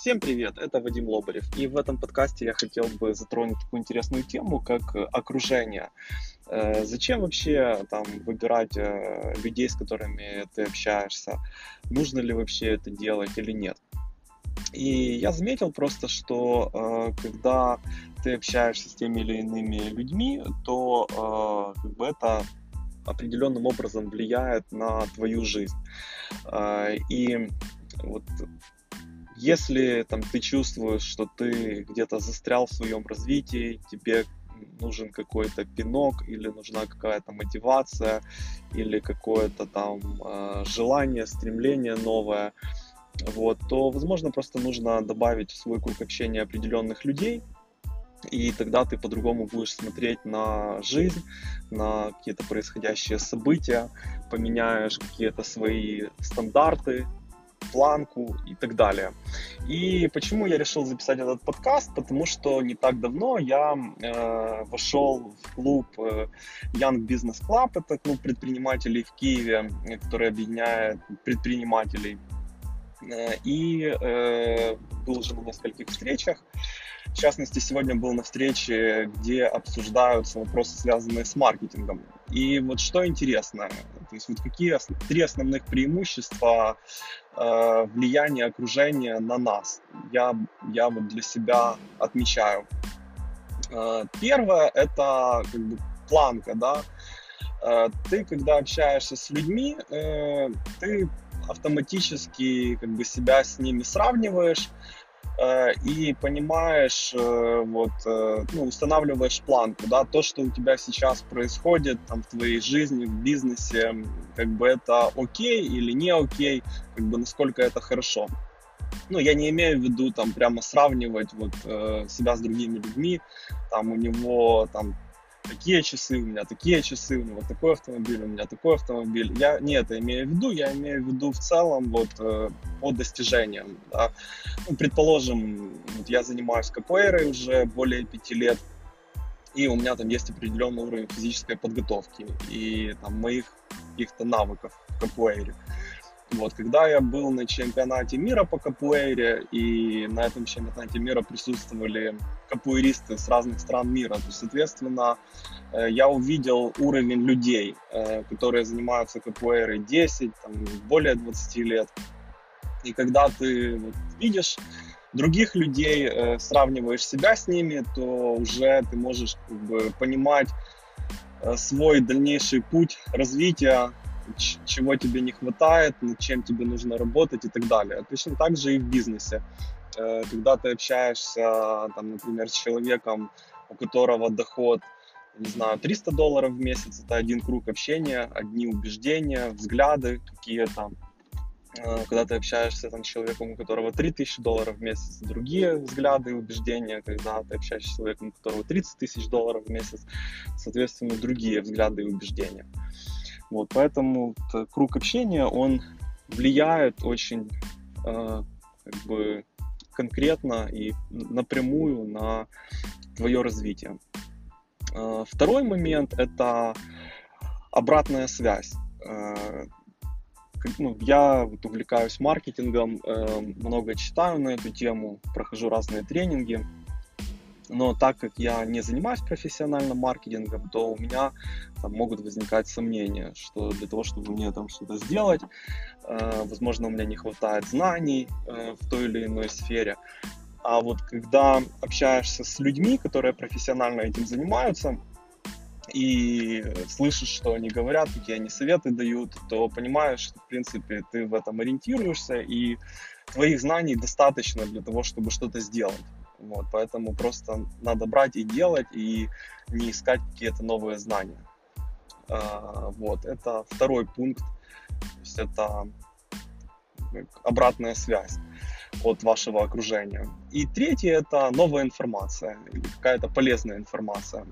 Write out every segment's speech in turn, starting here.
Всем привет, это Вадим Лобарев. И в этом подкасте я хотел бы затронуть такую интересную тему, как окружение. Э, зачем вообще там выбирать э, людей, с которыми ты общаешься? Нужно ли вообще это делать или нет? И я заметил просто, что э, когда ты общаешься с теми или иными людьми, то как бы это определенным образом влияет на твою жизнь. И вот если там, ты чувствуешь, что ты где-то застрял в своем развитии, тебе нужен какой-то пинок или нужна какая-то мотивация или какое-то там э, желание, стремление новое, вот, то, возможно, просто нужно добавить в свой круг общения определенных людей, и тогда ты по-другому будешь смотреть на жизнь, на какие-то происходящие события, поменяешь какие-то свои стандарты, планку и так далее. И почему я решил записать этот подкаст? Потому что не так давно я э, вошел в клуб э, Young Business Club, это клуб предпринимателей в Киеве, который объединяет предпринимателей. Э, и э, был уже на нескольких встречах. В частности, сегодня был на встрече, где обсуждаются вопросы, связанные с маркетингом. И вот что интересно, то есть вот какие три основных преимущества э, влияния окружения на нас, я, я вот для себя отмечаю. Э, первое это как бы планка, да. Э, ты, когда общаешься с людьми, э, ты автоматически как бы себя с ними сравниваешь, и понимаешь, э, вот, э, ну, устанавливаешь планку, да, то, что у тебя сейчас происходит там в твоей жизни, в бизнесе, как бы это окей или не окей, как бы насколько это хорошо. Ну, я не имею в виду там прямо сравнивать вот себя с другими людьми, там у него там такие часы, у меня такие часы, у него такой автомобиль, у меня такой автомобиль. Я не это имею в виду, я имею в виду в целом вот э, по достижениям. Да. Ну, предположим, вот я занимаюсь капуэйрой уже более пяти лет, и у меня там есть определенный уровень физической подготовки и там моих каких-то навыков в капуэйре. Вот, когда я был на чемпионате мира по капуэйре, и на этом чемпионате мира присутствовали капуэристы с разных стран мира, то, соответственно, э, я увидел уровень людей, э, которые занимаются капуэйрой 10, там, более 20 лет. И когда ты вот, видишь других людей, э, сравниваешь себя с ними, то уже ты можешь как бы, понимать свой дальнейший путь развития, чего тебе не хватает, над чем тебе нужно работать и так далее. Точно так же и в бизнесе. Э, когда ты общаешься, там, например, с человеком, у которого доход, не знаю, 300 долларов в месяц, это один круг общения, одни убеждения, взгляды какие-то. Э, когда ты общаешься там, с человеком, у которого 3000 долларов в месяц, другие взгляды и убеждения. Когда ты общаешься с человеком, у которого 30 тысяч долларов в месяц, соответственно, другие взгляды и убеждения. Вот, поэтому круг общения, он влияет очень э, как бы конкретно и напрямую на твое развитие. Э, второй момент – это обратная связь. Э, ну, я вот увлекаюсь маркетингом, э, много читаю на эту тему, прохожу разные тренинги – но так как я не занимаюсь профессиональным маркетингом, то у меня там, могут возникать сомнения, что для того, чтобы мне там что-то сделать, э, возможно, у меня не хватает знаний э, в той или иной сфере. А вот когда общаешься с людьми, которые профессионально этим занимаются, и слышишь, что они говорят, какие они советы дают, то понимаешь, что, в принципе, ты в этом ориентируешься, и твоих знаний достаточно для того, чтобы что-то сделать. Вот, поэтому просто надо брать и делать, и не искать какие-то новые знания. А, вот, это второй пункт. То есть это обратная связь от вашего окружения. И третье это новая информация, какая-то полезная информация.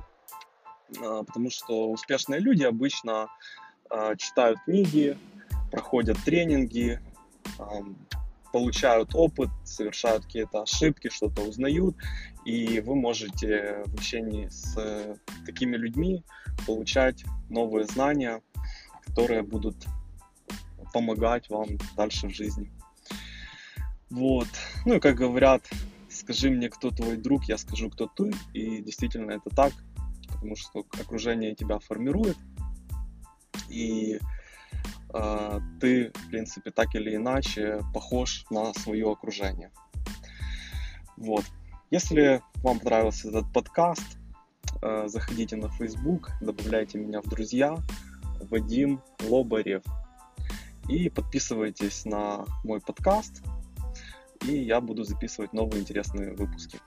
А, потому что успешные люди обычно а, читают книги, проходят тренинги, получают опыт, совершают какие-то ошибки, что-то узнают, и вы можете в общении с такими людьми получать новые знания, которые будут помогать вам дальше в жизни. Вот. Ну и как говорят, скажи мне, кто твой друг, я скажу, кто ты. И действительно это так, потому что окружение тебя формирует. И э, ты, в принципе, так или иначе похож на свое окружение. Вот. Если вам понравился этот подкаст, э, заходите на Facebook, добавляйте меня в друзья, Вадим Лобарев. И подписывайтесь на мой подкаст, и я буду записывать новые интересные выпуски.